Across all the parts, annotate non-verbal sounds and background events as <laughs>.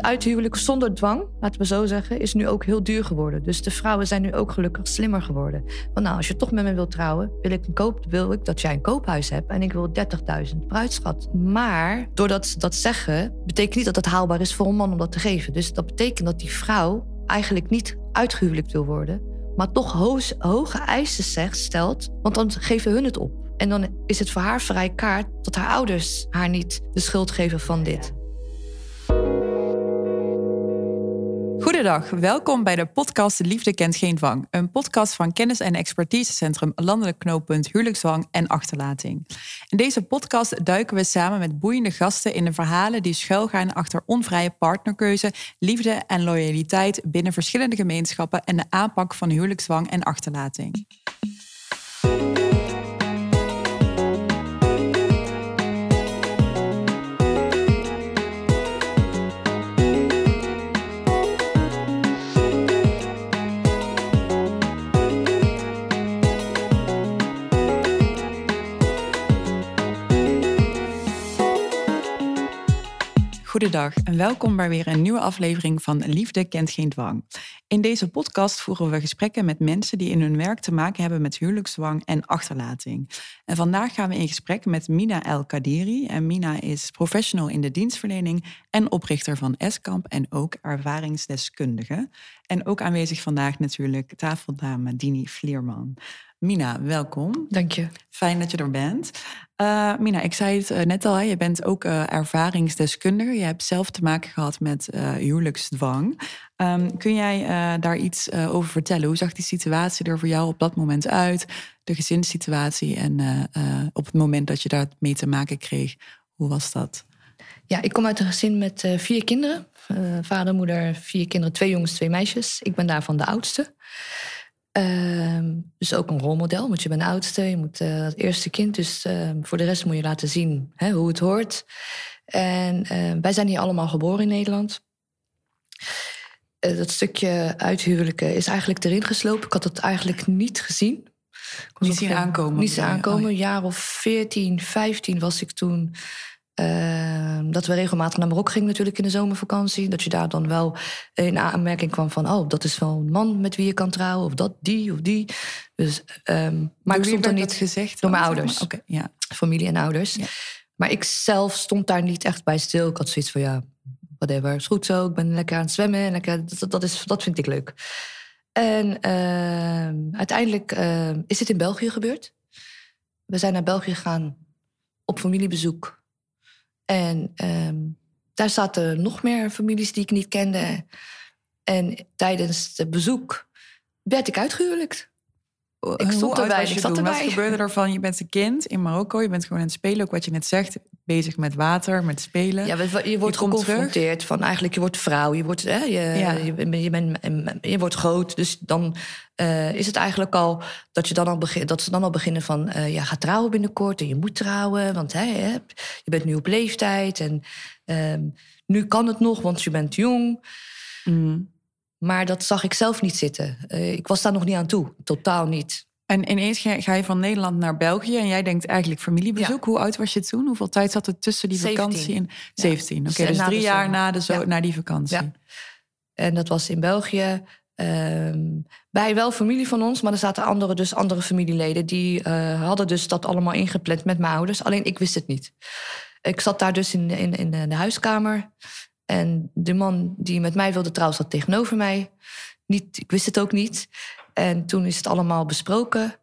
het uithuwelijk zonder dwang, laten we zo zeggen, is nu ook heel duur geworden. Dus de vrouwen zijn nu ook gelukkig slimmer geworden. Want nou, als je toch met me wilt trouwen, wil ik, een koop, wil ik dat jij een koophuis hebt en ik wil 30.000 bruidschat. Maar doordat ze dat zeggen, betekent niet dat het haalbaar is voor een man om dat te geven. Dus dat betekent dat die vrouw eigenlijk niet uitgehuwelijkt wil worden, maar toch hoge eisen stelt, want dan geven hun het op. En dan is het voor haar vrij kaart dat haar ouders haar niet de schuld geven van dit. Goedendag, welkom bij de podcast Liefde kent geen dwang. Een podcast van kennis- en expertisecentrum Landelijk Knooppunt Huwelijksdwang en Achterlating. In deze podcast duiken we samen met boeiende gasten in de verhalen die schuilgaan achter onvrije partnerkeuze, liefde en loyaliteit binnen verschillende gemeenschappen en de aanpak van huwelijksdwang en achterlating. Goedendag en welkom bij weer een nieuwe aflevering van Liefde kent geen dwang. In deze podcast voeren we gesprekken met mensen die in hun werk te maken hebben met huwelijksdwang en achterlating. En vandaag gaan we in gesprek met Mina El Kadiri. En Mina is professional in de dienstverlening en oprichter van Eskamp en ook ervaringsdeskundige. En ook aanwezig vandaag natuurlijk tafeldame Dini Vlierman. Mina, welkom. Dank je. Fijn dat je er bent. Uh, Mina, ik zei het eh, net al, je bent ook uh, ervaringsdeskundige. Je hebt zelf te maken gehad met huwelijksdwang. Um, kun jij daar iets over vertellen? Hoe zag die situatie er voor jou op dat moment uit? De gezinssituatie en op het moment dat je daar mee te maken kreeg, hoe was dat? Ja, ik kom uit een gezin met vier kinderen. vader, moeder, vier kinderen, twee jongens, twee meisjes. Ik ben daarvan de oudste. Uh, dus ook een rolmodel, want je bent oudste, je moet uh, het eerste kind. Dus uh, voor de rest moet je laten zien hè, hoe het hoort. En uh, wij zijn hier allemaal geboren in Nederland. dat stukje uithuwelijken is eigenlijk erin geslopen. Ik had het eigenlijk niet gezien. Niet zien aankomen? Niet zien aankomen. Een jaar of 14, 15 was ik toen Ehm, dat we regelmatig naar Marokko gingen natuurlijk in de zomervakantie. Dat je daar dan wel in aanmerking kwam van... oh, dat is wel een man met wie je kan trouwen. Of dat, die of die. Dus, um, maar ik stond er niet gezegd? Door mijn ouders. Oké, ja. Familie en ouders. Ja. Maar ik zelf stond daar niet echt bij stil. Ik had zoiets van, ja, whatever, is goed zo. Ik ben lekker aan het zwemmen. En lekker, dat, dat, is, dat vind ik leuk. En uh, uiteindelijk uh, is het in België gebeurd. We zijn naar België gegaan op familiebezoek en um, daar zaten nog meer families die ik niet kende. En tijdens het bezoek werd ik uitgehuwelijkt. Ik stond erbij. Ik zat erbij. Wat gebeurde er van? Je bent een kind in Marokko. Je bent gewoon aan het spelen. Ook wat je net zegt. Bezig met water, met spelen. Ja, je wordt je geconfronteerd van eigenlijk je wordt vrouw. Je wordt, hè, je, ja. je, je, bent, je wordt groot. Dus dan uh, is het eigenlijk al dat, je dan al begin, dat ze dan al beginnen van... Uh, ja, ga trouwen binnenkort en je moet trouwen. Want hè, je bent nu op leeftijd. En uh, nu kan het nog, want je bent jong. Mm. Maar dat zag ik zelf niet zitten. Uh, ik was daar nog niet aan toe. Totaal niet. En ineens ga je van Nederland naar België en jij denkt eigenlijk familiebezoek. Hoe oud was je toen? Hoeveel tijd zat er tussen die vakantie en 17? Oké, okay, dus, dus drie jaar na, de zo, na die vakantie. En dat was in België. Uh, bij wel familie van ons, maar er zaten andere, dus andere familieleden. Die uh, hadden dus dat allemaal ingepland met mijn ouders. Alleen ik wist het niet. Ik zat daar dus in, in, in de huiskamer. En de man die met mij wilde trouwen zat tegenover mij. Niet, ik wist het ook niet. En toen is het allemaal besproken.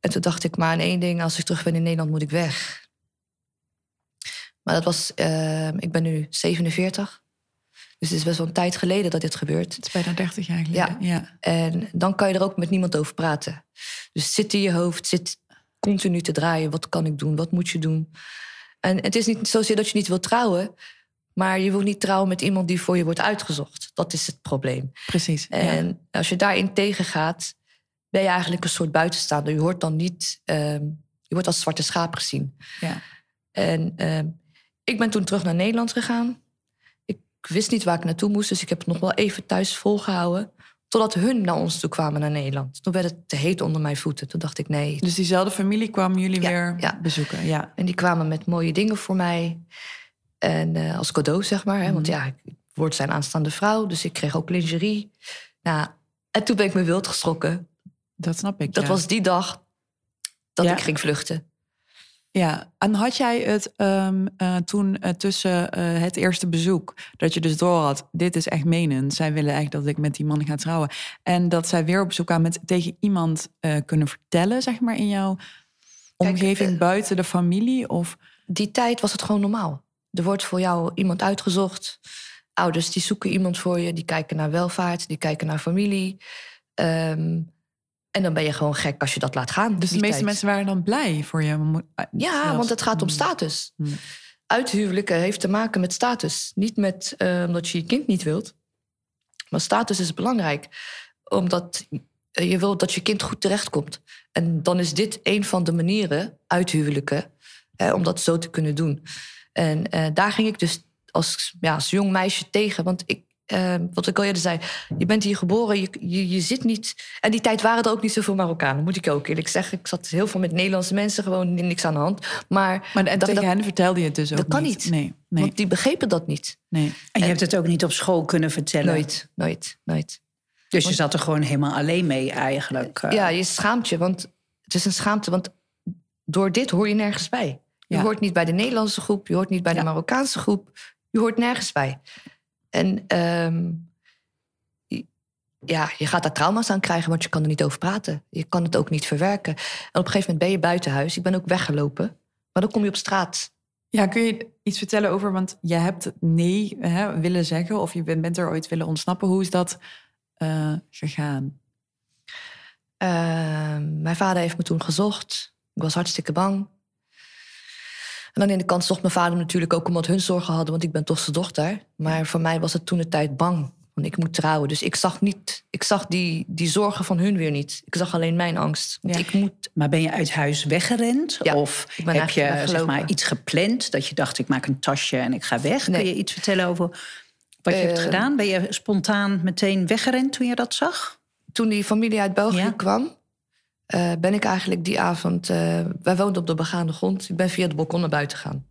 En toen dacht ik maar aan één ding: als ik terug ben in Nederland, moet ik weg. Maar dat was, uh, ik ben nu 47. Dus het is best wel een tijd geleden dat dit gebeurt. Het is bijna 30 jaar geleden. Ja. ja. En dan kan je er ook met niemand over praten. Dus zit in je hoofd, zit continu te draaien. Wat kan ik doen? Wat moet je doen? En het is niet zozeer dat je niet wilt trouwen. Maar je wil niet trouwen met iemand die voor je wordt uitgezocht. Dat is het probleem. Precies. En als je daarin tegengaat, ben je eigenlijk een soort buitenstaander. Je hoort dan niet, um, je wordt als zwarte schaap gezien. Ja. En um, ik ben toen terug naar Nederland gegaan. Ik wist niet waar ik naartoe moest, dus ik heb het nog wel even thuis volgehouden. Totdat hun naar ons toe kwamen naar Nederland. Toen werd het te heet onder mijn voeten. Toen dacht ik nee. Dus diezelfde familie kwam jullie weer ja. bezoeken? Ja. En die kwamen met mooie dingen voor mij. En uh, als cadeau, zeg maar. Hè? Want mhm. ja, ik wordt zijn aanstaande vrouw. Dus ik kreeg ook lingerie. Nou, en toen ben ik me wild geschrokken. Dat snap ik. Dat ja. was die dag dat Ja. ik ging vluchten. Ja, en had jij het ehm, eh, toen eh, tussen eh, het eerste bezoek, dat je dus door had, dit is echt menend, zij willen echt dat ik met die man ga trouwen, en dat zij weer op bezoek kwamen met tegen iemand eh, kunnen vertellen, zeg maar, in jouw Kijk, omgeving eh, buiten de familie? Of Die tijd was het gewoon normaal. Er wordt voor jou iemand uitgezocht. Ouders die zoeken iemand voor je. Die kijken naar welvaart. Die kijken naar familie. Ehm, en dan ben je gewoon gek als je dat laat gaan. dus de meeste tijd. mensen waren dan blij voor je. Eh, Ja, zelfs. want het gaat om Hmm. status. Hmm. Uithuwelijken heeft te maken met status. Niet met eh, omdat je je kind niet wilt. Maar status is belangrijk. Omdat je wilt dat je kind goed terechtkomt. En dan is dit een van de manieren, uithuwelijken, om dat zo te kunnen doen. En eh, daar ging ik dus als, ja, als jong meisje tegen. Want ik, eh, wat ik al eerder zei, je bent hier geboren, je, je, je zit niet... En die tijd waren er ook niet zoveel Marokkanen, moet ik ook eerlijk zeggen. Ik zat heel veel met Nederlandse mensen, gewoon niks aan de hand. Maar, Maar en dat- tegen dat- hen vertelde je het dus ook dat kan niet. Nee, nee, want die begrepen dat niet. nee. En je hebt het ook niet op school kunnen vertellen. Nooit, nooit, nooit. Dus je zat er gewoon helemaal alleen mee eigenlijk. eh. Ja, je schaamt je, want het is een schaamte. Want door dit hoor je nergens bij. Je Ja. hoort niet bij de Nederlandse groep, je hoort niet bij Ja. de Marokkaanse groep. Je hoort nergens bij. En ehm, ja, je gaat daar trauma's aan krijgen, want je kan er niet over praten. Je kan het ook niet verwerken. En op een gegeven moment ben je buiten huis. Ik ben ook weggelopen. Maar dan kom je op straat. Ja, kun je iets vertellen over, want je hebt nee hè, willen zeggen of je bent bent er ooit willen ontsnappen. Hoe is dat eh, gegaan? Ehm, mijn vader heeft me toen gezocht. Ik was hartstikke bang. En aan de ene kant zocht mijn vader natuurlijk ook omdat hun zorgen hadden, want ik ben toch zijn dochter. Maar voor mij was het toen de tijd bang, want ik moet trouwen. Dus ik zag, niet, ik zag die, die zorgen van hun weer niet. Ik zag alleen mijn angst. Ja. ik moet, Maar ben je uit huis weggerend? Ja, of heb je zeg maar, iets gepland? Dat je dacht, ik maak een tasje en ik ga weg. Nee. Kun je iets vertellen over wat je hebt Eh, gedaan? Ben je spontaan meteen weggerend toen je dat zag? toen die familie uit België Ja. kwam, eh, ben ik eigenlijk die avond... eh, wij woonden op de begaande grond. Ik ben via de balkon naar buiten gegaan.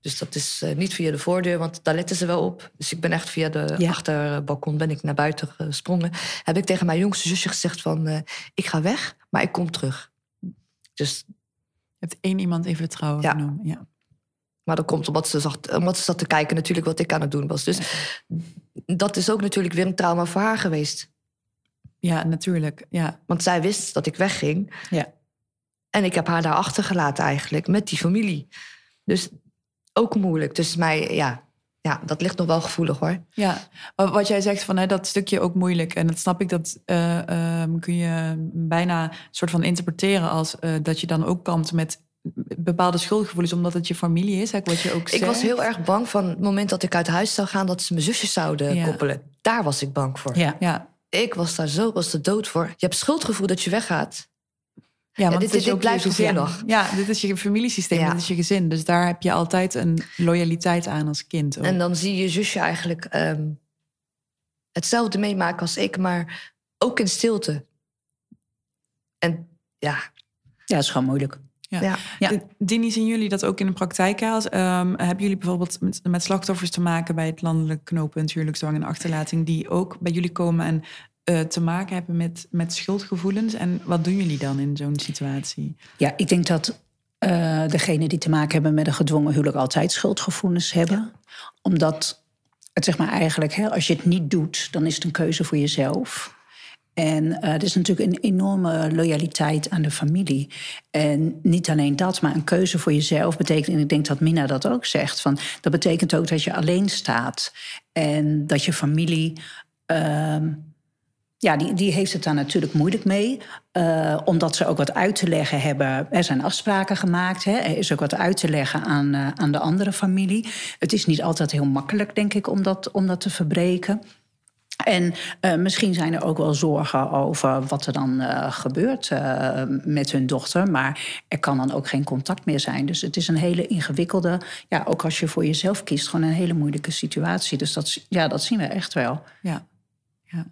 Dus dat is eh, niet via de voordeur, want daar letten ze wel op. Dus ik ben echt via de Ja. achterbalkon ben ik naar buiten gesprongen. Heb ik tegen mijn jongste zusje gezegd van... ik ga weg, maar ik kom terug. Dus, Je hebt één iemand in vertrouwen Ja. genomen. Ja. maar dat komt omdat ze, zag, omdat ze zat te kijken natuurlijk wat ik aan het doen was. Dus dat is ook natuurlijk weer een trauma voor haar geweest. Ja, natuurlijk. Ja. Want zij wist dat ik wegging. Ja. En ik heb haar daar achtergelaten eigenlijk, met die familie. Dus ook moeilijk. Dus mij, ja, ja, dat ligt nog wel gevoelig hoor. Ja, wa- wat jij zegt van hè, dat stukje ook moeilijk. En dat snap ik, dat eh, ehm, kun je bijna soort van interpreteren als eh, dat je dan ook kampt met bepaalde schuldgevoelens, omdat het je familie is. Hè, wat je ook Ik was zegt. heel erg bang van het moment dat ik uit huis zou gaan... dat ze mijn zusjes zouden Ja. koppelen. Daar was ik bang voor. Ja. Ja, Ik was daar zo was de dood voor. Je hebt schuldgevoel dat je weggaat. ja want dit- het is dit ook blijft je gevoel gezin. nog. Ja, dit is je familiesysteem, Ja. dit is je gezin. Dus daar heb je altijd een loyaliteit aan als kind. ook. En dan zie je je zusje eigenlijk ehm, hetzelfde meemaken als ik... maar ook in stilte. En ja, Ja, dat is gewoon moeilijk. Ja. ja. Ja. Dini, zien jullie dat ook in de praktijk? Als, ehm, hebben jullie bijvoorbeeld met, met slachtoffers te maken bij het landelijk knooppunt huwelijksdwang en achterlating, die ook bij jullie komen en eh, te maken hebben met, met schuldgevoelens? En wat doen jullie dan in zo'n situatie? Ja, ik denk dat eh degenen die te maken hebben met een gedwongen huwelijk altijd schuldgevoelens hebben. Omdat het zeg maar eigenlijk, hè, als je het niet doet, dan is het een keuze voor jezelf. En eh er is natuurlijk een enorme loyaliteit aan de familie. En niet alleen dat, maar een keuze voor jezelf betekent, en ik denk dat Mina dat ook zegt, van, dat betekent ook dat je alleen staat. En dat je familie ehm, ja, die, die heeft het daar natuurlijk moeilijk mee. eh, omdat ze ook wat uit te leggen hebben. Er zijn afspraken gemaakt. Hè, er is ook wat uit te leggen aan, eh, aan de andere familie. Het is niet altijd heel makkelijk, denk ik, om dat, om dat te verbreken. En eh, misschien zijn er ook wel zorgen over wat er dan eh, gebeurt eh, met hun dochter. Maar er kan dan ook geen contact meer zijn. Dus het is een hele ingewikkelde, ja, ook als je voor jezelf kiest, gewoon een hele moeilijke situatie. Dus dat, ja, dat zien we echt wel. Ja. ja.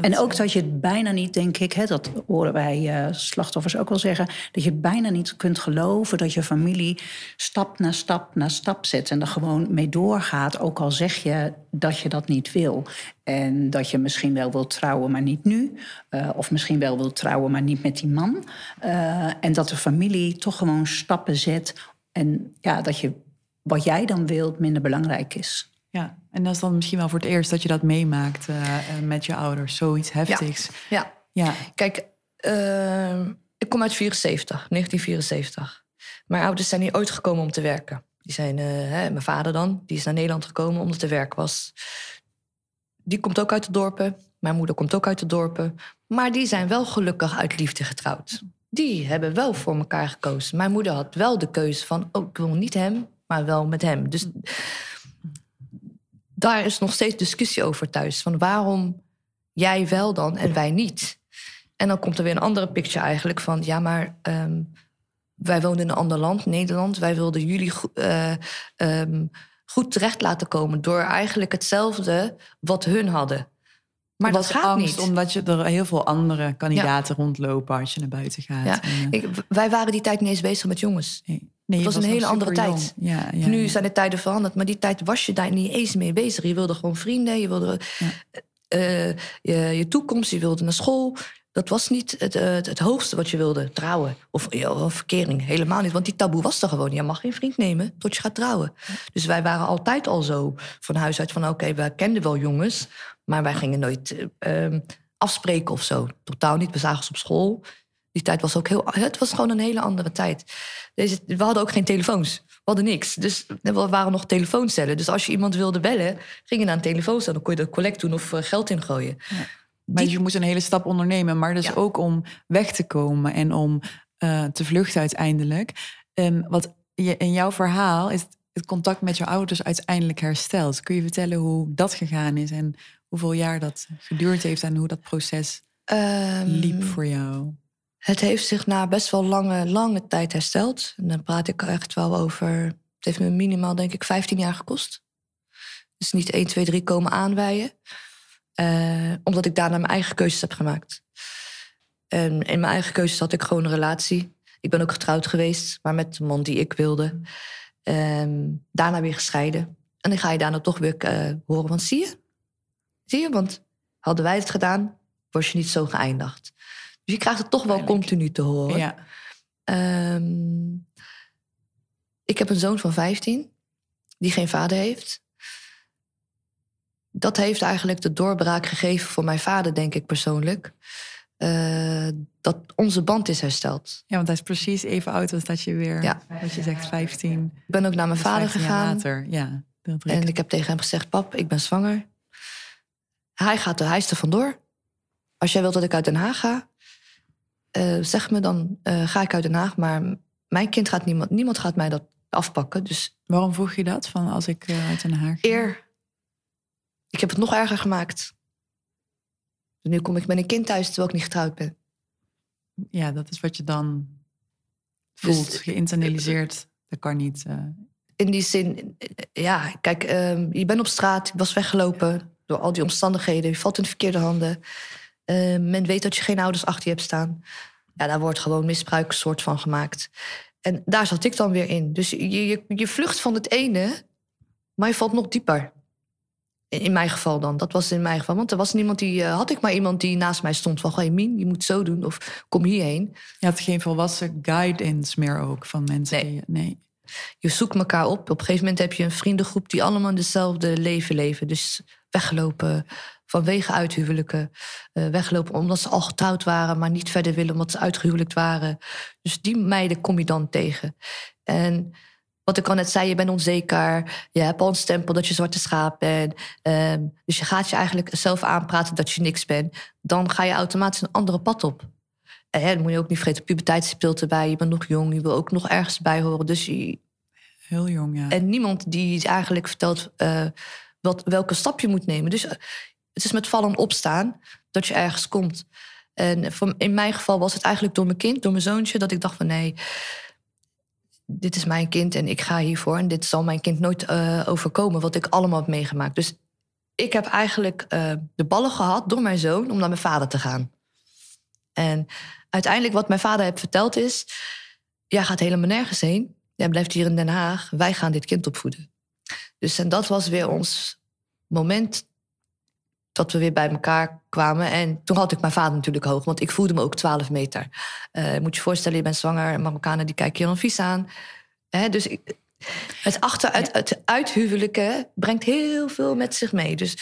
En ook dat je het bijna niet, denk ik, hè, dat horen wij uh, slachtoffers ook wel zeggen, dat je bijna niet kunt geloven dat je familie stap na stap na stap zet en er gewoon mee doorgaat, ook al zeg je dat je dat niet wil. En dat je misschien wel wilt trouwen, maar niet nu. Uh, of misschien wel wilt trouwen, maar niet met die man. Uh, en dat de familie toch gewoon stappen zet. En ja, dat je wat jij dan wilt minder belangrijk is. Ja, en dat is dan misschien wel voor het eerst dat je dat meemaakt uh, met je ouders. Zoiets heftigs. Ja, ja. kijk, uh, ik kom uit 74, 1974. Mijn ouders zijn hier ooit gekomen om te werken. Die zijn, uh, hè, mijn vader dan, die is naar Nederland gekomen omdat er werk was. Die komt ook uit de dorpen. Mijn moeder komt ook uit de dorpen. Maar die zijn wel gelukkig uit liefde getrouwd. Die hebben wel voor elkaar gekozen. Mijn moeder had wel de keuze van, oh, ik wil niet hem, maar wel met hem. Dus daar is nog steeds discussie over thuis. Van waarom jij wel dan en wij niet? En dan komt er weer een andere picture eigenlijk van... ja, maar um, wij woonden in een ander land, Nederland. Wij wilden jullie uh, um, goed terecht laten komen... door eigenlijk hetzelfde wat hun hadden. Maar dat gaat angst, niet. Omdat je er heel veel andere kandidaten rondlopen als je naar buiten gaat. Ja. Ik, wij waren die tijd niet eens bezig met jongens. Nee. Nee, het was, een hele andere tijd. Ja, ja, nu zijn de tijden veranderd, maar die tijd was je daar niet eens mee bezig. Je wilde gewoon vrienden, je wilde uh, je, je, toekomst, je wilde naar school. Dat was niet het, het, het hoogste wat je wilde, trouwen. Of, ja, verkering, helemaal niet. Want die taboe was er gewoon. Je mag geen vriend nemen tot je gaat trouwen. Dus wij waren altijd al zo van huis uit van... oké, okay, we kenden wel jongens, maar wij gingen nooit uh, afspreken of zo. Totaal niet, we zagen ze op school. Die tijd was ook heel... Het was gewoon een hele andere tijd. Deze, we hadden ook geen telefoons. We hadden niks. Dus er waren nog telefooncellen. Dus als je iemand wilde bellen, ging je naar een telefooncel. Dan kon je de collect doen of eh, geld ingooien. Ja. Maar je moest een hele stap ondernemen. Maar dus ook om weg te komen en om uh, te vluchten uiteindelijk. Um, wat je, in jouw verhaal is het contact met je ouders uiteindelijk hersteld. Kun je vertellen hoe dat gegaan is en hoeveel jaar dat geduurd heeft en hoe dat proces um, liep voor jou? Het heeft zich na best wel lange, lange tijd hersteld. En dan praat ik echt wel over. Het heeft me minimaal, denk ik, 15 jaar gekost. Dus niet 1, 2, 3 komen aanwijden. Uh, omdat ik daarna mijn eigen keuzes heb gemaakt. En in mijn eigen keuzes had ik gewoon een relatie. Ik ben ook getrouwd geweest, maar met de man die ik wilde. Um, daarna weer gescheiden. En dan ga je daarna toch weer uh, horen, want zie je? Zie je, want hadden wij het gedaan, was je niet zo geëindigd. Dus je krijgt het toch wel continu te horen. Ja. Um, ik heb een zoon van 15 die geen vader heeft. Dat heeft eigenlijk de doorbraak gegeven voor mijn vader, denk ik persoonlijk. Uh, dat onze band is hersteld. Ja, want hij is precies even oud als dat je weer, ja. als je zegt 15. Ik ben ook naar mijn vader gegaan. Later. Ja, en ik heb tegen hem gezegd, pap, ik ben zwanger. Hij, gaat, hij is er vandoor. Als jij wilt dat ik uit Den Haag ga, uh, zeg me dan uh, ga ik uit Den Haag, maar mijn kind gaat niemand, niemand gaat mij dat afpakken. Dus waarom vroeg je dat van als ik uh, uit Den Haag? Eer. Ik heb het nog erger gemaakt. Dus nu kom ik met een kind thuis terwijl ik niet getrouwd ben. Ja, dat is wat je dan dus voelt, dus, geïnternaliseerd. Dat kan niet. In die zin, ja, kijk, ehm, je bent op straat, ik was weggelopen door al die omstandigheden. Je valt in de verkeerde handen. Uh, men weet dat je geen ouders achter je hebt staan. Ja, daar wordt gewoon misbruik soort van gemaakt. En daar zat ik dan weer in. Dus je, je, je vlucht van het ene, maar je valt nog dieper. In mijn geval dan. Dat was in mijn geval. Want er was niemand die. Uh, had ik maar iemand die naast mij stond van. Hey Mien, je moet zo doen. Of kom hierheen. Je had geen volwassen guidance meer ook van mensen. Nee. Die, nee. Je zoekt elkaar op. Op een gegeven moment heb je een vriendengroep die allemaal hetzelfde leven leven. Dus weggelopen, vanwege uithuwelijken. Uh, weglopen omdat ze al getrouwd waren, maar niet verder willen omdat ze uitgehuwelijkt waren. Dus die meiden kom je dan tegen. En wat ik al net zei, je bent onzeker. Je hebt al een stempel dat je zwarte schaap bent. Uh, dus je gaat je eigenlijk zelf aanpraten dat je niks bent. Dan ga je automatisch een andere pad op. En dan moet je ook niet vergeten, puberteit speelt erbij. Je bent nog jong, je wil ook nog ergens bij horen. Dus je... Heel jong, ja. En niemand die eigenlijk vertelt uh, wat, welke stap je moet nemen. Dus het is met vallen en opstaan dat je ergens komt. En in mijn geval was het eigenlijk door mijn kind, door mijn zoontje, dat ik dacht van nee, dit is mijn kind en ik ga hiervoor. En dit zal mijn kind nooit uh, overkomen, wat ik allemaal heb meegemaakt. Dus ik heb eigenlijk uh, de ballen gehad door mijn zoon om naar mijn vader te gaan. En uiteindelijk wat mijn vader heeft verteld is... jij gaat helemaal nergens heen. Jij blijft hier in Den Haag. Wij gaan dit kind opvoeden. Dus en dat was weer ons moment dat we weer bij elkaar kwamen. En toen had ik mijn vader natuurlijk hoog, want ik voelde me ook 12 meter. Uh, moet je voorstellen, je bent zwanger, Marokkanen die kijken je dan vies aan. dus ik, het, achter, het, uithuwelijken brengt heel veel met zich mee. Dus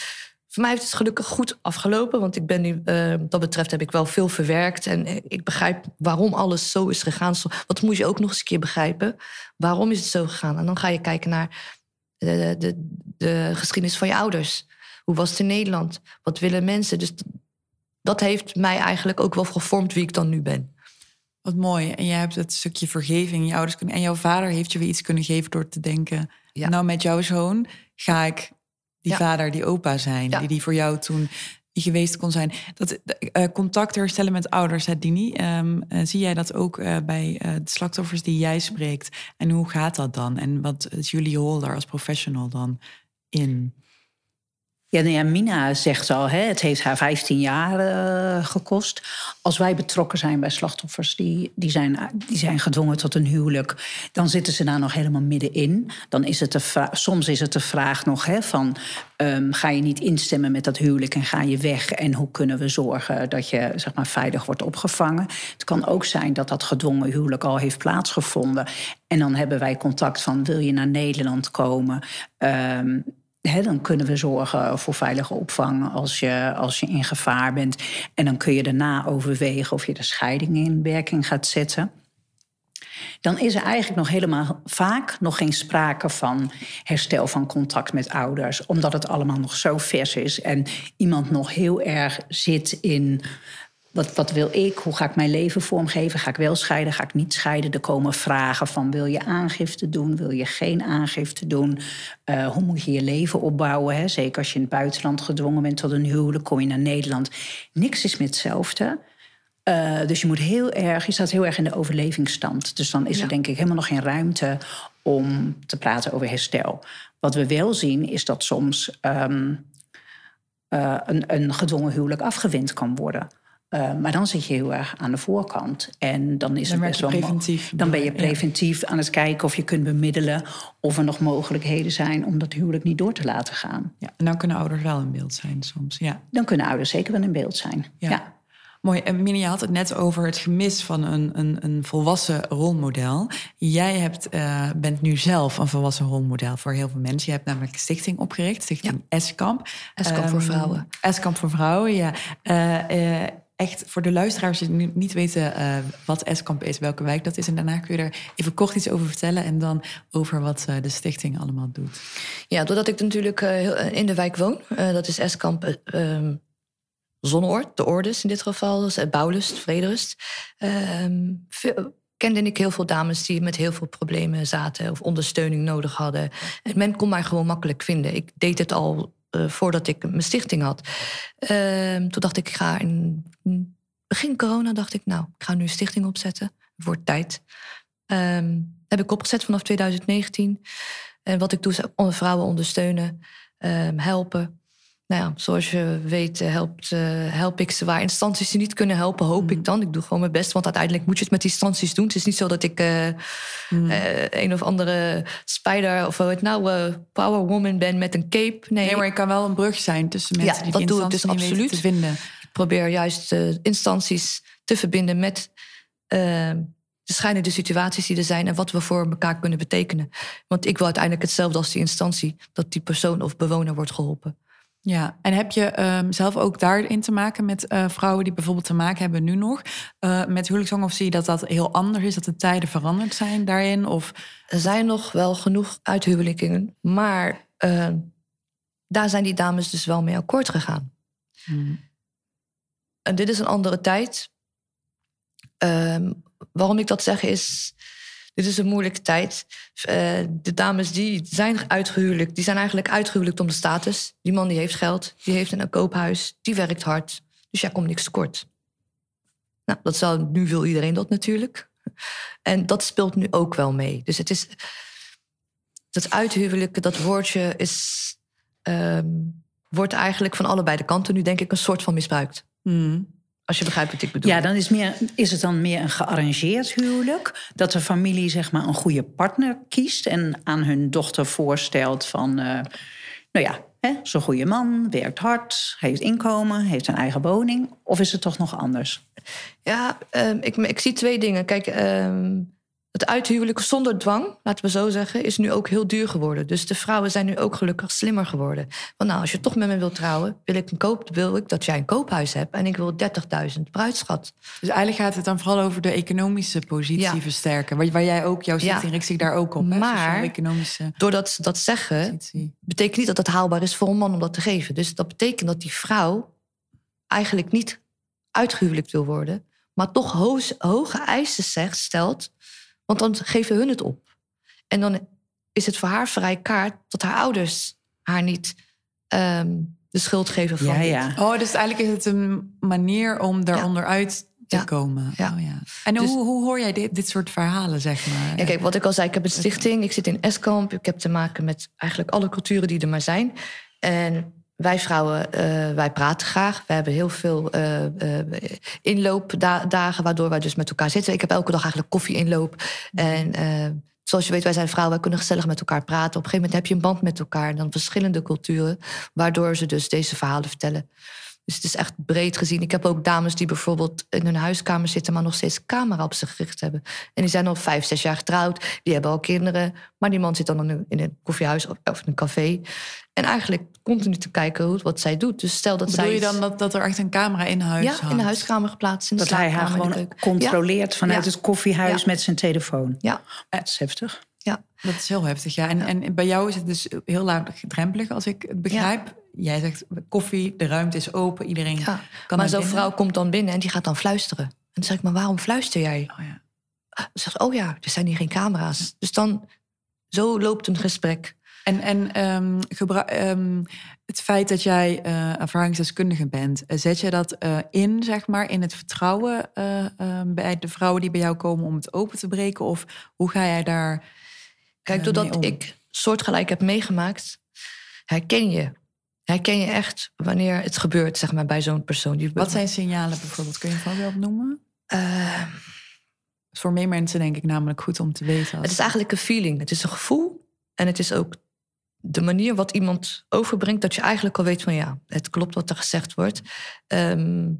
voor mij heeft het gelukkig goed afgelopen. Want ik ben nu, uh, dat betreft heb ik wel veel verwerkt. En ik begrijp waarom alles zo is gegaan. Wat moet je ook nog eens een keer begrijpen. Waarom is het zo gegaan? En dan ga je kijken naar de, de geschiedenis van je ouders. Hoe was het in Nederland? Wat willen mensen? Dus dat heeft mij eigenlijk ook wel gevormd wie ik dan nu ben. Wat mooi. En jij hebt het stukje vergeving. Je ouders kunnen, en jouw vader heeft je weer iets kunnen geven door te denken. Nou, met jouw zoon ga ik die vader, die opa zijn. Die die voor jou toen geweest kon zijn. Dat uh, contact herstellen met ouders, hè, Dini. Um, zie jij dat ook uh, bij de slachtoffers die jij spreekt? En hoe gaat dat dan? En wat is jullie rol daar als professional dan in? Ja, nou Mina zegt al, hè, het heeft haar 15 jaar uh, gekost. Als wij betrokken zijn bij slachtoffers die, die, zijn, die zijn gedwongen tot een huwelijk, dan zitten ze daar nog helemaal middenin. Dan is het de soms is het de vraag nog hè, van um, ga je niet instemmen met dat huwelijk en ga je weg? En hoe kunnen we zorgen dat je zeg maar, veilig wordt opgevangen? Het kan ook zijn dat dat gedwongen huwelijk al heeft plaatsgevonden. En dan hebben wij contact van wil je naar Nederland komen? Um, dan kunnen we zorgen voor veilige opvang als je, als je in gevaar bent. En dan kun je daarna overwegen of je de scheiding in werking gaat zetten. Dan is er eigenlijk nog helemaal vaak nog geen sprake van herstel van contact met ouders, omdat het allemaal nog zo vers is en iemand nog heel erg zit in wat, wat wil ik? Hoe ga ik mijn leven vormgeven? Ga ik wel scheiden? Ga ik niet scheiden? Er komen vragen van wil je aangifte doen? Wil je geen aangifte doen? Uh, hoe moet je je leven opbouwen? Hè? Zeker als je in het buitenland gedwongen bent tot een huwelijk, kom je naar Nederland. Niks is meer hetzelfde. Uh, dus je moet heel erg, je staat heel erg in de overlevingsstand. Dus dan is er denk ik helemaal nog geen ruimte om te praten over herstel. Wat we wel zien is dat soms um, uh, een, een gedwongen huwelijk afgewend kan worden. Uh, maar dan zit je heel erg aan de voorkant. En dan is dan het best wel. Preventief, dan ben je preventief aan het kijken of je kunt bemiddelen. of er nog mogelijkheden zijn om dat huwelijk niet door te laten gaan. Ja, en dan kunnen ouders wel in beeld zijn soms. Ja. Dan kunnen ouders zeker wel in beeld zijn. ja. Mooi. En Minnie, je had het net over het gemis van een, een, een volwassen rolmodel. Jij hebt, uh, bent nu zelf een volwassen rolmodel voor heel veel mensen. Je hebt namelijk een stichting opgericht, Stichting ja. S-Kamp. S-Kamp voor ehm, vrouwen. S-Kamp voor vrouwen, ja. Uh, echt voor de luisteraars die niet weten uh, wat Eskamp is, welke wijk dat is. En daarna kun je er even kort iets over vertellen en dan over wat uh, de stichting allemaal doet. Ja, doordat ik natuurlijk uh, in de wijk woon, dat is Eskamp um, Zonneoord, de Ordes in dit geval, dus, Bouwlust, Vrederust. Ehm, kende ik heel veel dames die met heel veel problemen zaten of ondersteuning nodig hadden. En men kon mij gewoon makkelijk vinden. Ik deed het al uh, voordat ik mijn stichting had. Uh, toen dacht ik, ik ga in begin corona dacht ik, nou, ik ga nu een stichting opzetten. Voor tijd. Um, heb ik opgezet vanaf 2019. En wat ik doe is vrouwen ondersteunen, um, helpen. Nou ja, zoals je weet eh, helpt, uh, help ik ze waar instanties ze niet kunnen helpen, hoop ik mm. dan. Ik doe gewoon mijn best, want uiteindelijk moet je het met die instanties doen. Het is niet zo dat ik uh, mm. een of andere spider of het nou power woman ben met een cape. Nee. nee, maar ik kan wel een brug zijn tussen mensen ja, die dat doe ik dus absoluut te vinden. Ik probeer juist instanties te verbinden met de schijnende situaties die er zijn en wat we voor elkaar kunnen betekenen. Want ik wil uiteindelijk hetzelfde als die instantie, dat die persoon of bewoner wordt geholpen. Ja, en heb je um, zelf ook daarin te maken met uh, vrouwen die bijvoorbeeld te maken hebben nu nog uh, met huwelijkszang? Of zie je dat dat heel anders is, dat de tijden veranderd zijn daarin? Of... Er zijn nog wel genoeg uithuwelijkingen, maar uh, daar zijn die dames dus wel mee akkoord gegaan. Hmm. En dit is een andere tijd. Um, waarom ik dat zeg is, dit is een moeilijke tijd. Uh, de dames die zijn uitgehuwelijkt, die zijn eigenlijk uitgehuwelijkt om de status. Die man die heeft geld, die heeft een koophuis, die werkt hard. Dus ja, komt niks tekort. Nou, dat zou, nu wil iedereen dat natuurlijk. En dat speelt nu ook wel mee. Dus het is. Dat uithuwelijken, dat woordje is. Um, wordt eigenlijk van allebei de kanten nu denk ik een soort van misbruikt. Hmm. Als je begrijpt wat ik bedoel. Ja, dan is, meer, is het dan meer een gearrangeerd huwelijk. Dat de familie zeg maar een goede partner kiest en aan hun dochter voorstelt van, eh, nou ja, hè, zo'n goede man, werkt hard, heeft inkomen, heeft een eigen woning. Of is het toch nog anders? Ja, ehm, ik, ik zie twee dingen. Kijk, ehm, het uithuwelijken zonder dwang, laten we zo zeggen, is nu ook heel duur geworden. Dus de vrouwen zijn nu ook gelukkig slimmer geworden. Want nou, als je toch met me wilt trouwen, wil ik, een koop, wil ik dat jij een koophuis hebt en ik wil 30.000 bruidschat. Dus eigenlijk gaat het dan vooral over de economische positie Ja. versterken. Waar, waar jij ook, jouw Ja. stichting richt zich daar ook op. Maar- Sociaal-economische Doordat ze dat zeggen, positie. betekent niet dat het haalbaar is voor een man om dat te geven. Dus dat betekent dat die vrouw eigenlijk niet uitgehuwelijkt wil worden, maar toch hoge eisen zegt, stelt, want dan geven hun het op. En dan is het voor haar vrij kaart dat haar ouders haar niet ehm, de schuld geven van Ja, dit. ja. Oh, dus eigenlijk is het een manier om daaronder uit te Ja. komen. Ja. Oh, ja. En Dus- hoe, hoe hoor jij dit, dit soort verhalen, zeg maar? Ja, kijk, wat ik al zei, ik heb een stichting, ik zit in Eskamp. Ik heb te maken met eigenlijk alle culturen die er maar zijn. En wij vrouwen, eh, wij praten graag. We hebben heel veel eh eh, inloopdagen, waardoor wij dus met elkaar zitten. Ik heb elke dag eigenlijk koffie-inloop. En eh, zoals je weet, wij zijn vrouwen, wij kunnen gezellig met elkaar praten. Op een gegeven moment heb je een band met elkaar. En dan verschillende culturen, waardoor ze dus deze verhalen vertellen. Dus het is echt breed gezien. Ik heb ook dames die bijvoorbeeld in hun huiskamer zitten, maar nog steeds camera op zich gericht hebben. En die zijn al vijf, zes jaar getrouwd. Die hebben al kinderen. Maar die man zit dan in- in een koffiehuis of in een café. En eigenlijk continu te kijken hoe, wat zij doet. Dus stel dat Bedoel zij. je dan dat, dat er echt een camera in huis ja, hangt? in de huiskamer geplaatst. In de Dat hij haar gewoon controleert vanuit Ja. het koffiehuis Ja. met zijn telefoon. Ja, Dat is heftig. Ja. Dat is heel heftig, ja. En, en bij jou is het dus heel laagdrempelig, als ik het begrijp. Jij zegt koffie, de ruimte is open, iedereen ja. kan maar zo'n vrouw komt dan binnen en die gaat dan fluisteren. En dan zeg ik, maar waarom fluister jij? Oh, ja. Dan zegt ze, oh ja, er zijn hier geen camera's. Dus dan, zo loopt een gesprek. En, en ehm, ehm, het feit dat jij eh, ervaringsdeskundige bent, eh, zet je dat eh, in, zeg maar, in het vertrouwen eh, ehm, bij de vrouwen die bij jou komen om het open te breken? Of hoe ga jij daar. Kijk, doordat ik soortgelijk heb meegemaakt, herken je. Herken je echt wanneer het gebeurt, zeg maar, bij zo'n persoon. Die, Wat zijn signalen bijvoorbeeld? Kun je een voorbeeld noemen? Eh, is voor meer mensen denk ik namelijk goed om te weten. Als... het is eigenlijk een feeling. Het is een gevoel. En het is ook de manier wat iemand overbrengt... dat je eigenlijk al weet van ja, het klopt wat er gezegd wordt. Ehm,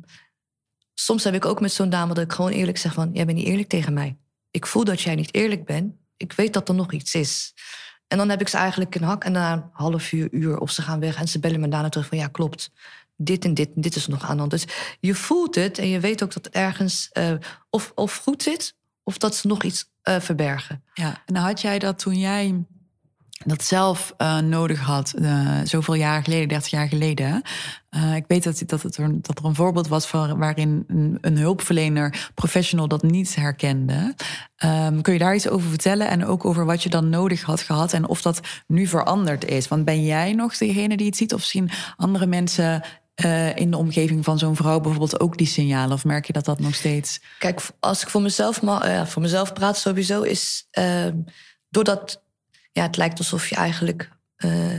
soms heb ik ook met zo'n dame dat ik gewoon eerlijk zeg van... jij bent niet eerlijk tegen mij. Ik voel dat jij niet eerlijk bent. Ik weet dat er nog iets is. En dan heb ik ze eigenlijk een hak en na een half uur, uur of ze gaan weg... en ze bellen me daarna terug van ja, klopt. Dit en dit en dit is nog aan. Dus je voelt het en je weet ook dat ergens eh, of, of goed zit... of dat ze nog iets eh, verbergen. Ja, en had jij dat toen jij dat zelf eh, nodig had, eh, zoveel jaar geleden, 30 jaar geleden. Ik weet dat, dat, het er, dat er een voorbeeld was van, waarin een, een hulpverlener, professional, dat niet herkende. Ehm, kun je daar iets over vertellen en ook over wat je dan nodig had gehad en of dat nu veranderd is? Want ben jij nog degene die het ziet of zien andere mensen eh, in de omgeving van zo'n vrouw bijvoorbeeld ook die signalen? Of merk je dat dat nog steeds... Kijk, als ik voor mezelf, ma- eh, voor mezelf praat sowieso, is ehm, doordat ja, het lijkt alsof je eigenlijk eh,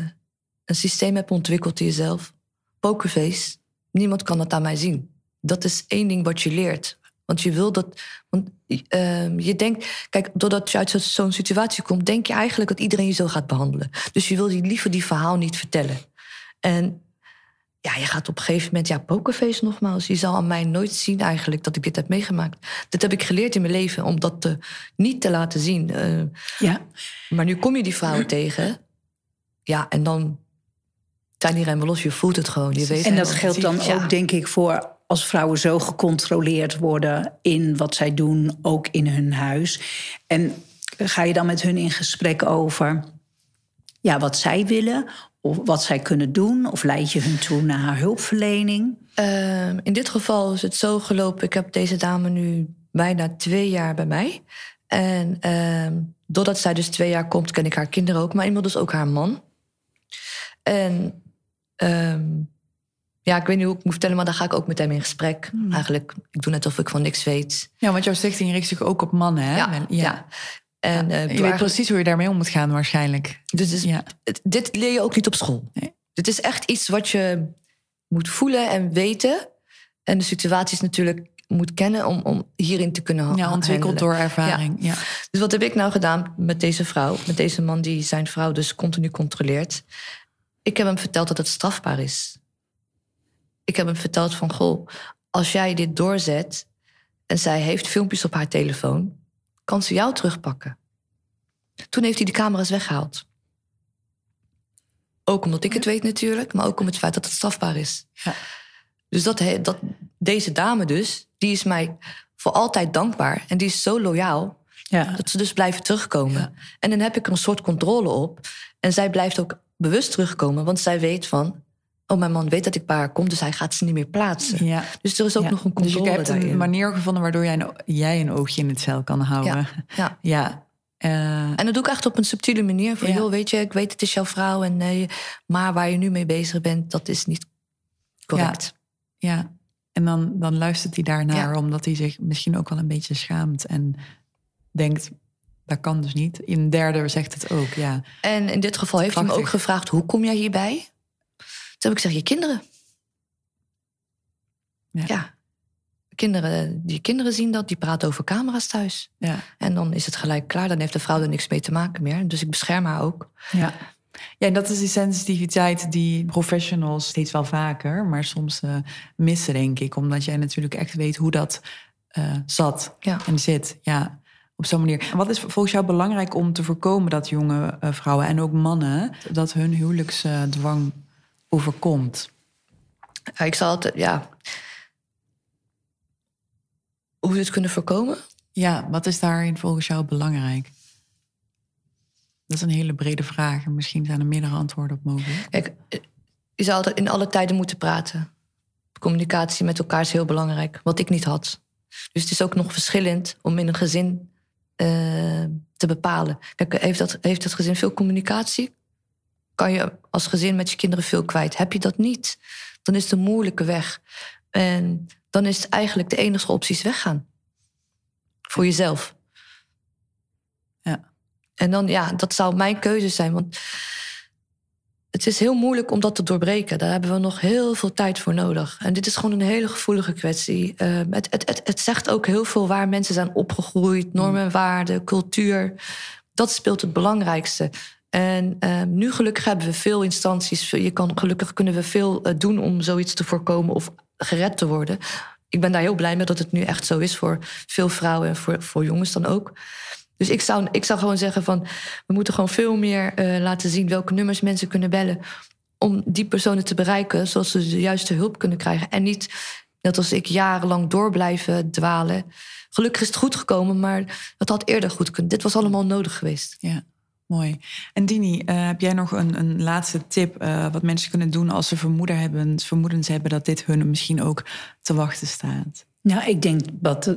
een systeem hebt ontwikkeld in jezelf. Pokerface, niemand kan het aan mij zien. Dat is één ding wat je leert. Want je wil dat. Want ehm, je denkt, kijk, doordat je uit zo- zo'n situatie komt, denk je eigenlijk dat iedereen je zo gaat behandelen. Dus je wil liever die verhaal niet vertellen. En ja, je gaat op een gegeven moment, ja, pokerface nogmaals. Je zal aan mij nooit zien eigenlijk dat ik dit heb meegemaakt. Dit heb ik geleerd in mijn leven om dat te, niet te laten zien. Eh, Ja, maar nu kom je die vrouwen <clears throat> tegen. Ja, en dan zijn die remmen los. Je voelt het gewoon. Je weet en dat geldt dan Ja. ook, denk ik, voor als vrouwen zo gecontroleerd worden in wat zij doen, ook in hun huis. En ga je dan met hun in gesprek over ja, wat zij willen of wat zij kunnen doen? Of leid je hun toe naar hulpverlening? Ehm, in dit geval is het zo gelopen. Ik heb deze dame nu bijna twee jaar bij mij. En ehm, doordat zij dus twee jaar komt, ken ik haar kinderen ook, maar inmiddels ook haar man. En ehm, ja, ik weet niet hoe ik moet vertellen, maar dan ga ik ook met hem in gesprek. Eigenlijk, ik doe net alsof ik van niks weet. Ja, want jouw stichting richt zich ook op mannen, hè? Ja, ja. En, eh, je weet precies hoe je daarmee om moet gaan waarschijnlijk. Dus, dus Ja. dit leer je ook niet op school. Nee. Dit is echt iets wat je moet voelen en weten. En de situaties natuurlijk moet kennen om, om hierin te kunnen Ja, ontwikkeld door ervaring. Ja. Dus wat heb ik nou gedaan met deze vrouw? Met deze man die zijn vrouw dus continu controleert. Ik heb hem verteld dat het strafbaar is. Ik heb hem verteld van, goh, als jij dit doorzet... en zij heeft filmpjes op haar telefoon... kan ze jou terugpakken. Toen heeft hij de camera's weggehaald. Ook omdat ik het weet natuurlijk, maar ook om het feit dat het strafbaar is. Ja. Dus dat, dat, deze dame dus, die is mij voor altijd dankbaar. En die is zo loyaal, Ja. dat ze dus blijven terugkomen. Ja. En dan heb ik er een soort controle op. En zij blijft ook bewust terugkomen, want zij weet van... oh, mijn man weet dat ik bij haar kom, dus hij gaat ze niet meer plaatsen. Ja. Dus er is ook Ja. nog een Dus controle je hebt een manier gevonden waardoor jij een, jij een oogje in het zeil kan houden. Ja. <laughs> Ja. Eh, En dat doe ik echt op een subtiele manier. Van, joh, weet je, ik weet het is jouw vrouw. En, eh, maar waar je nu mee bezig bent, dat is niet correct. ja. En dan, dan luistert hij daarnaar, omdat hij zich misschien ook wel een beetje schaamt en denkt, dat kan dus niet. Een derde zegt het ook, ja. En in dit geval heeft hij me ook gevraagd, hoe kom jij hierbij? Heb ik gezegd, je kinderen. Ja. Ja. Kinderen, die kinderen zien dat, die praten over camera's thuis. ja. En dan is het gelijk klaar, dan heeft de vrouw er niks mee te maken meer. Dus ik bescherm haar ook. Ja. Ja, en dat is die sensitiviteit die professionals steeds wel vaker, maar soms eh, missen, denk ik. Omdat jij natuurlijk echt weet hoe dat eh, zat Ja. en zit. Ja, op zo'n manier. Wat is volgens jou belangrijk om te voorkomen dat jonge eh, vrouwen en ook mannen, dat hun huwelijksdwang overkomt? Ja, ik zal altijd, ja. Hoe we het kunnen voorkomen? Ja, wat is daarin volgens jou belangrijk? Dat is een hele brede vraag en misschien zijn er meerdere antwoorden op mogelijk. Kijk, je zou altijd in alle tijden moeten praten. Communicatie met elkaar is heel belangrijk, wat ik niet had. Dus het is ook nog verschillend om in een gezin eh, te bepalen. Kijk, heeft dat, heeft dat gezin veel communicatie? Kan je als gezin met je kinderen veel kwijt? Heb je dat niet? Dan is het een moeilijke weg. En dan is het eigenlijk de enige optie is weggaan. Voor jezelf. Ja. En dan, ja, dat zou mijn keuze zijn. Want het is heel moeilijk om dat te doorbreken. Daar hebben we nog heel veel tijd voor nodig. En dit is gewoon een hele gevoelige kwestie. Eh, het, het, het, het zegt ook heel veel waar mensen zijn opgegroeid. Normen en waarden, cultuur. Dat speelt het belangrijkste. En eh, nu gelukkig hebben we veel instanties. Je kan, gelukkig kunnen we veel eh, doen om zoiets te voorkomen of gered te worden. Ik ben daar heel blij mee dat het nu echt zo is voor veel vrouwen en voor, voor jongens dan ook. Dus ik zou, ik zou gewoon zeggen van... we moeten gewoon veel meer eh, laten zien welke nummers mensen kunnen bellen... om die personen te bereiken, zodat ze de juiste hulp kunnen krijgen. En niet, net als ik, jarenlang door blijven dwalen. Gelukkig is het goed gekomen, maar het had eerder goed kunnen. Dit was allemaal nodig geweest. Ja, mooi. En Dini, eh, heb jij nog een, een laatste tip eh, wat mensen kunnen doen als ze vermoeden hebben, vermoedens hebben dat dit hun misschien ook te wachten staat? Nou, ik denk wat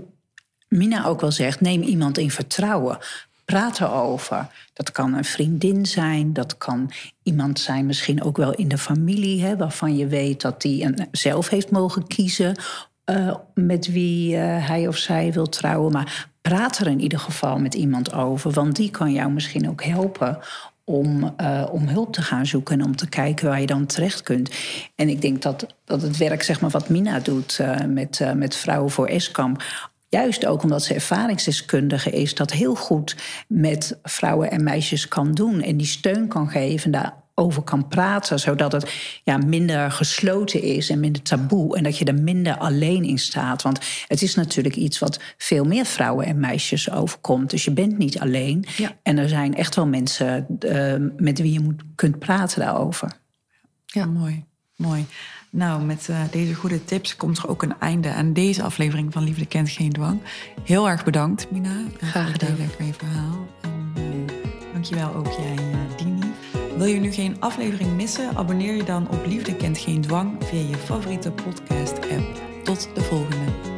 Mina ook wel zegt, neem iemand in vertrouwen. Praat erover. Dat kan een vriendin zijn, dat kan iemand zijn, misschien ook wel in de familie, hè, waarvan je weet dat die zelf heeft mogen kiezen eh, met wie hij of zij wil trouwen. Maar praat er in ieder geval met iemand over, want die kan jou misschien ook helpen om, eh, om hulp te gaan zoeken en om te kijken waar je dan terecht kunt. En ik denk dat, dat het werk, zeg maar, wat Mina doet eh, met, eh, met Vrouwen voor Eskamp. Juist ook omdat ze ervaringsdeskundige is, dat heel goed met vrouwen en meisjes kan doen. En die steun kan geven, daarover kan praten, zodat het ja, minder gesloten is en minder taboe. En dat je er minder alleen in staat. Want het is natuurlijk iets wat veel meer vrouwen en meisjes overkomt. Dus je bent niet alleen. Ja. En er zijn echt wel mensen eh, met wie je moet, kunt praten daarover. Ja. Mooi, mooi. Nou, met eh, deze goede tips komt er ook een einde aan deze aflevering van Liefde kent geen dwang. Heel erg bedankt, Mina. Graag voor het gedaan. delen van je verhaal. En eh, dankjewel ook jij, eh, Dini. Wil je nu geen aflevering missen? Abonneer je dan op Liefde kent geen dwang via je favoriete podcast-app. Tot de volgende.